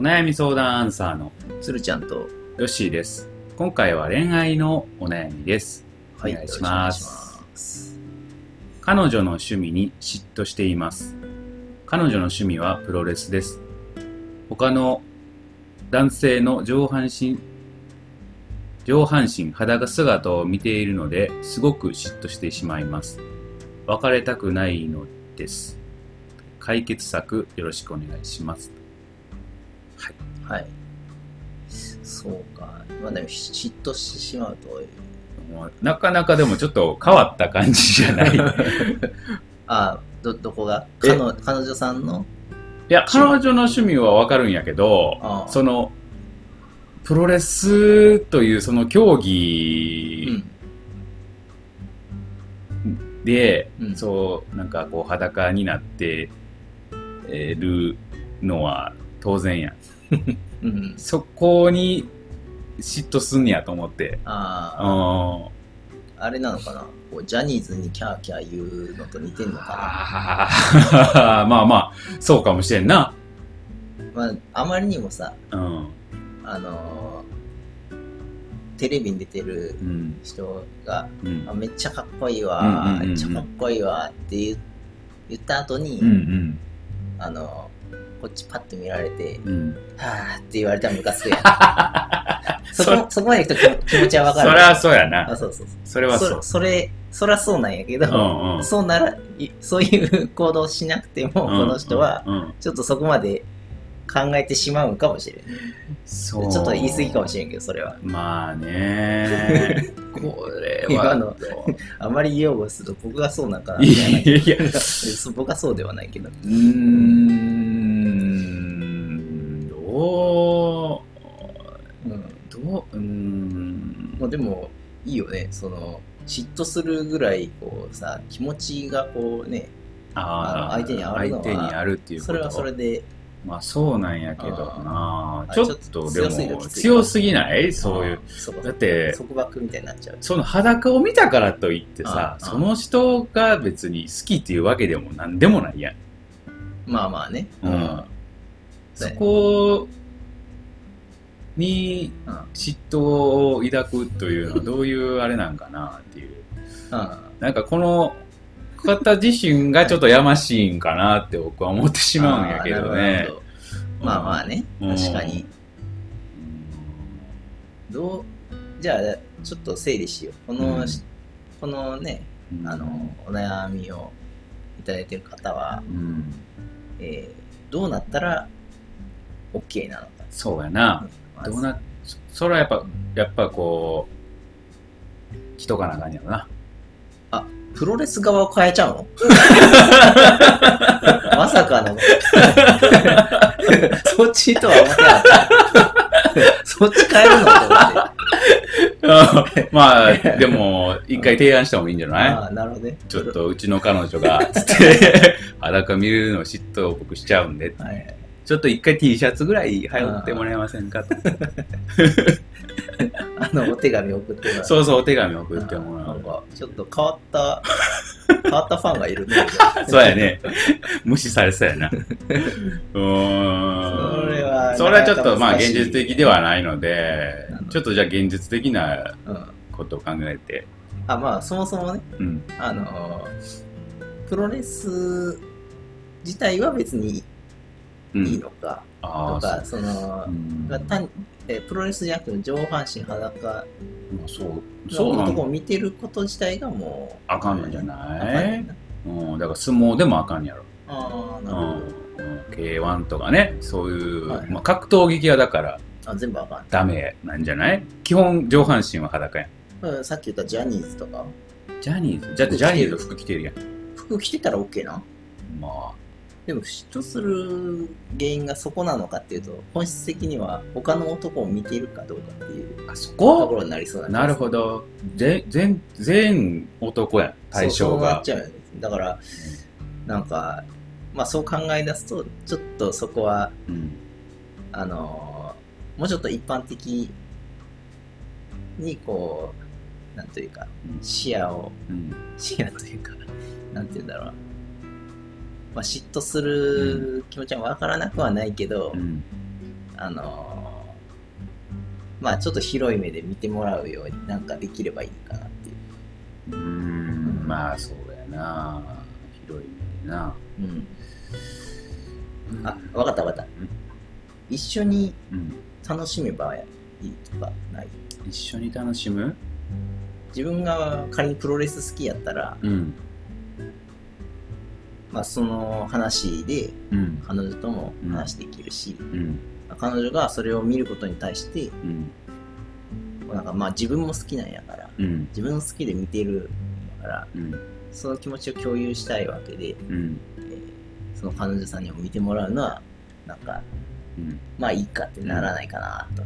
お悩み相談アンサーのつるちゃんと、ヨッシーです。今回は恋愛のお悩みです。お願いしますよろしくお願いします。彼女の趣味に嫉妬しています。彼女の趣味はプロレスです。他の男性の上半身、上半身裸姿を見ているのですごく嫉妬してしまいます。別れたくないのです。解決策よろしくお願いします。はい。そうか。まあでも、嫉妬してしまうと、なかなかでもちょっと変わった感じじゃない。い あど、どこが？え？彼女彼女さんの？や、彼女の趣味はわかるんやけど、ああその、プロレスというその競う技ん。で、うんそう、なんかこう裸になってえーるのは当然やん。うん。そこに嫉妬すんねやと思って。ああ、ああれなのかな？こうジャニーズにキャーキャー言うのと似てんのかあー まあまあ、そうかもしれんな。なまあ、あまりにもさ、うん。あのーテレビに出てるうん。人が、うんあめっちゃかっこいいわ、めっちゃかっこいいわって言った後に、うんうん。あのこっちパッと見られて、うん。はーって言われたらムカつくやん。そこそこまで行くと気気持ちはわかる。それはそうやなあ。そうそうそう。それはそう。それ、それはそうなんやけど、うんうんそうなら、いそういう行動しなくても、この人は、うんうんちょっとそこまで考えてしまうんかもしれん。そうちょっと言い過ぎかもしれんけど、それは。まあね これは今の あまり擁護すると僕がそうなんかなみたいな。いやいやそう 僕はそうではないけど。うーんうん。まあでも、いいよね。その、嫉妬するぐらい、こうさ、気持ちがこうね、あーあの相手にあるのは相手にあるっていうこと。それはそれで、まあそうなんやけどな。ちょっとでも強すぎない？そういう。だって束縛みたいになっちゃう。その裸を見たからといってさその人が別に好きっていうわけでもなんでもないやん。まあまあね。うん。そこにうん。嫉妬を抱くというのはどういうあれなんかなっていう。うん。なんかこの方自身がちょっとやましいんかなって僕は思ってしまうんやけどねどまあまあね、うん確かに。どう、じゃあ、ちょっと整理しよう。この、うんこのね、うんあの、お悩みをいただいてる方は、うんえーどうなったら OK なのか。そうやな。どうな、そそれはやっぱ、やっぱこう、人かなあかんやろな。プロレス側を変えちゃうの？まさかの。そっちとは思ってなかった。そっち変えるの？と思って。まあ、でも、一回提案した方がいいんじゃない？ああ、なるほどね。ちょっとうちの彼女が、つって、裸見るの嫉妬を僕しちゃうんで、はい。ちょっと一回 T シャツぐらい羽織ってもらえませんかと。あの、お手紙送ってもらう。そうそう、お手紙送ってもらう。なんか、ちょっと変わった、変わったファンがいるね。そうやね。無視されそうやな。うーん。それはそれはちょっとまあ現実的ではないのでちょっとじゃあ現実的なうん。ことを考えて。あ、まあ、そもそもね、うん。あのー、プロレス自体は別にうんいいのか、ああ、とか、そのう、ん。ま単えープロレスじゃなくて上半身裸。あそう。そうなん。の男を見てること自体がもう、あかんのじゃない？うん、だから相撲でもあかんやろ。ああ、うなるほん。うん。K1 とかね、そういう、はい。まあ格闘技系はだからど。あ、全部あかん。ダメなんじゃない？基本上半身は裸やん。うんさっき言ったジャニーズとか、ジャニーズ、だってジャニーズ服着てるやん。服着てたら OK な。まあ、でも嫉妬する原因がそこなのかっていうと、本質的には他の男を見ているかどうかっていうあそとこころになりそうななるすほど。ぜ全、全男やん、対象そうそうなっが。ちゃうよね。だから、なんか、まあそう考え出すと、ちょっとそこは、うん。あのーもうちょっと一般的にこう、なんというか、視野を、うん。視野というか、なんて言うんだろうな。まあ、嫉妬する気持ちはわからなくはないけど、うん。あのーまあちょっと広い目で見てもらうようになんかできればいいかなっていう。うーん。まあそうやな。広い目でな。うん。あ、わかったわかった。一緒にうん。楽しめばいいとかない？一緒に楽しむ？自分が仮にプロレス好きやったら、うんまあその話でうん。彼女とも話できるし、うん。彼女がそれを見ることに対して、うん。なんかまあ自分も好きなんやから、うん。自分好きで見てるから、うん。その気持ちを共有したいわけで、うん。えーその彼女さんにも見てもらうのは、なんか、うん。まあいいかってならないかなと。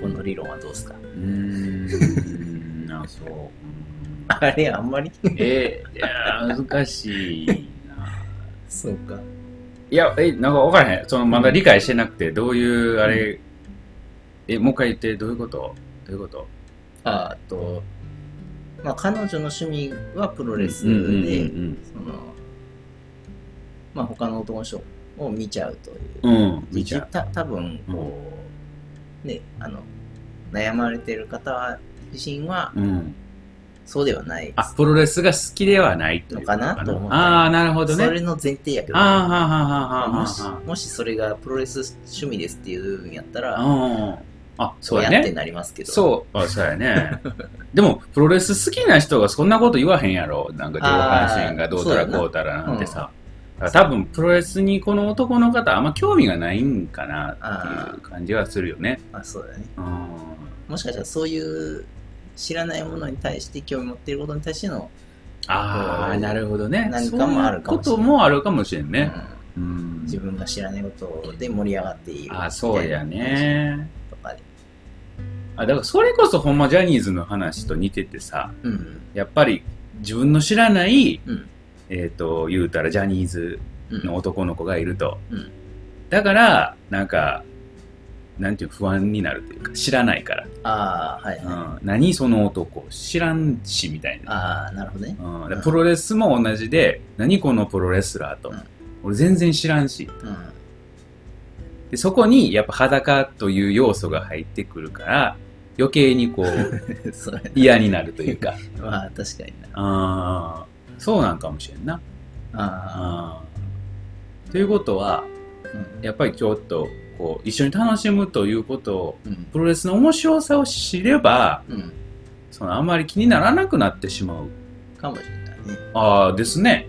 この理論はどうですか？うん。うん。あそううん あれ、あんまり。えいや難しいなそうか。いやえなんか分からへん。そのまだ理解してなくてどういうあれ、えもう一回言ってどういうこと？どういうこと？ああと、まあ彼女の趣味はプロレスで、うんうんうんその、まあ他の男の人を見ちゃうという。うん、うん、見ちゃう。た多分こう、ね、あの、悩まれてる方自身はうんそうではない。あプロレスが好きではないのかな？と思った。ああなるほどね。それの前提やけど、ああはあはあはあはあもしはもしそれがプロレス趣味ですっていうんやったら、あうんあそうややってねなりますけど。そう。あそうやね。でもプロレス好きな人がそんなこと言わへんやろ。なんか上半身がどうたらこうたらなんてさ。多分プロレスにこの男の方あんま興味がないんかなっていう感じはするよね。あそうだね。うん。もしかしたらそういう知らないものに対して興味持っていることに対しての、ああなるほどね。何かもあるかもしれない。そういうこともあるかもしれんね。うん。うん。自分が知らないことで盛り上がっているあそうやね。とかで。あだからそれこそほんまジャニーズの話と似ててさうん。やっぱり自分の知らない、うん。えっ、と言うたらジャニーズうんの男の子がいると、うん。だからなんかなんていう不安になるというか知らないから、ああ、はい、うはい。ん、何その男知らんしみたいな、ああ、なるほどね。うん、でプロレスも同じで何このプロレスラーと、うん。俺全然知らんし。うん。でそこにやっぱ裸という要素が入ってくるから余計にこう 嫌になるというか。まあ確かにな。あーそうなんかもしれんな。ああーということはあ、うん。やっぱりちょっとこう一緒に楽しむということをうん。プロレスの面白さを知ればうん。そのあんまり気にならなくなってしまう。かもしれないね。ああですね。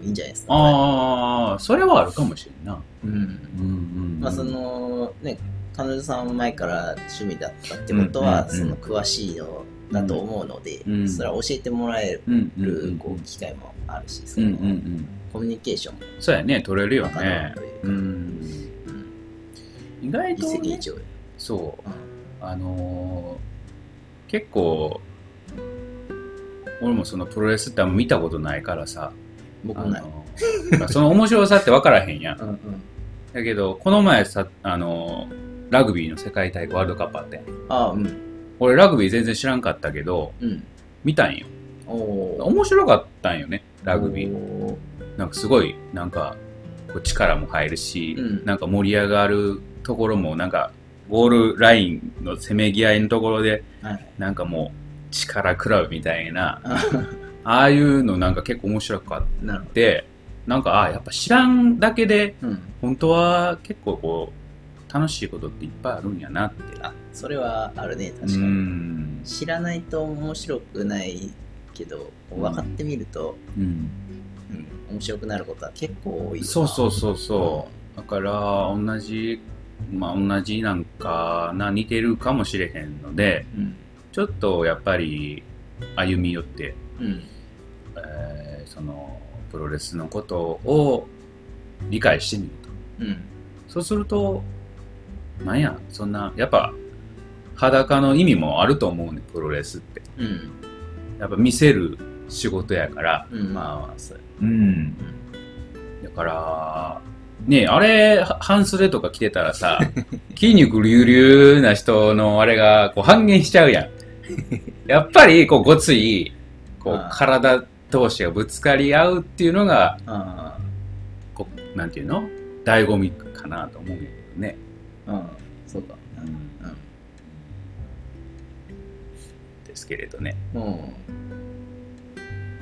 おいいんじゃないですか。ああそれはあるかもしれんな。うん。うんうんまあその、ね、彼女さんは前から趣味だったってことは、うんうんうんその詳しいのだと思うので、うん。それは教えてもらえる、んこう機会もあるし、そうんのうんうん。コミュニケーションもそうやね取れるよね。うん意外とね。そううんあのー結構俺もそのプロレスってあんま見たことないからさ僕もない。あのー その面白さって分からへんやんうんうん。だけどこの前さあのーラグビーの世界大会ワールドカップあってんああ、うん。俺ラグビー全然知らんかったけどうん。見たんよ。面白かったんよねラグビーー。なんかすごいなんか力も入るし、うんなんか盛り上がるところもなんかゴールラインのせめぎ合いのところではい。なんかもう力比べみたいなあああいうのなんか結構面白かっなるほてなんかああやっぱ知らんだけでど。うん。本当は結構こう楽しいことっていっぱいあるんやなってあ、それはあるね、確かうに。ん知らないと面白くないけど、分かってみると、うんうん、面白くなることは結構多い。そうそうそうそうだから同じまあ同じなんかな似てるかもしれへんのでうん。ちょっとやっぱり歩み寄って、うん。えーそのプロレスのことを理解してみるとうん。そうするとなんやそんなやっぱ裸の意味もあると思うねプロレスってうん。やっぱ見せる仕事やからうん。まあ、そう。うんだからねあれは半袖とか着てたらさ 筋肉隆々な人のあれがこう半減しちゃうやん やっぱりこうごついこう体同士がぶつかり合うっていうのがあこうなんていうの？醍醐味かなと思うんやけどねうん。そうか。ですけれどね。うん。うん。ど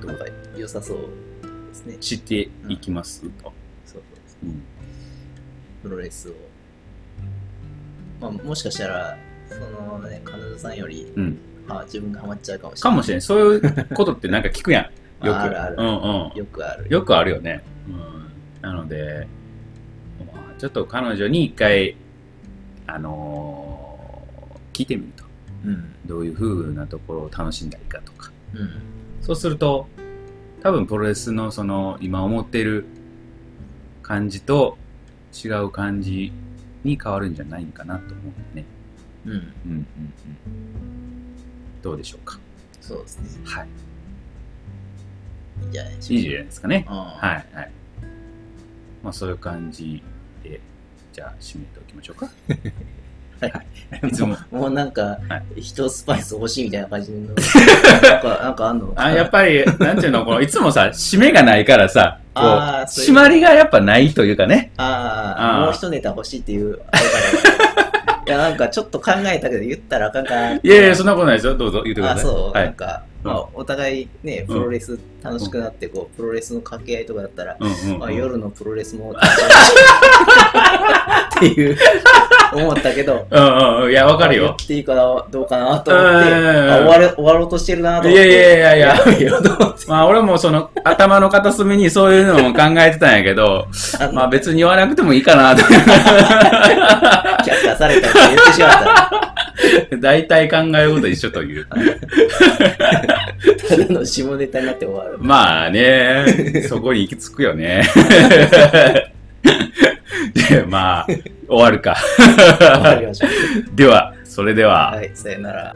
うんなか良さそうですね。知っていきます？と。プロレスを。まあ、もしかしたら、そのね、彼女さんより、うん。あ自分がハマっちゃうかもしれない。かもしれん。そういうことってなんか聞くやん。よく。あるあるうんうん。よくある。よくあるよね。うん、なので、まあ、ちょっと彼女に一回、あのー聞いてみると。うん。どういう風なところを楽しんだりかとか。うん。そうすると、多分プロレスのその今思ってる感じと違う感じに変わるんじゃないかなと思うね。うん。うんうんうん。どうでしょうか？そうですね。はい。いいんじゃないでしょいいじゃないですかね？うか。はいはい。まあそういう感じで、じゃあ締めておきましょうか。いいつももうなんかは、一スパイス欲しいみたいな感じの。なんか、なんかあんの？あ、やっぱり、なんていうの、このいつもさ、締めがないからさ、こう、締まりがやっぱないというかね。ああもう一ネタ欲しいっていう。いや、なんかちょっと考えたけど言ったらあかんか。いやいや、そんなことないですよ。どうぞ言ってくだあ、さい。そう、はい。なんか、うんまあ、お互いね、うんプロレス楽しくなって、こう、プロレスの掛け合いとかだったら、まあ、うん。夜のプロレスも、っていう、思ったけど、うんうん。いや、わかるよ。言っていいかな、どうかなと思って、終われ終わろうとしてるなと思って。いやいやいやいやや。まあ俺もその頭の片隅にそういうのも考えてたんやけど、まあ別に言わなくてもいいかなと。却下されたって言ってしまった。大体考えること一緒という。ただの下ネタになって終わる。まあね、そこに行き着くよね。でまあ、終わるか。では、それでは。はい、さよなら。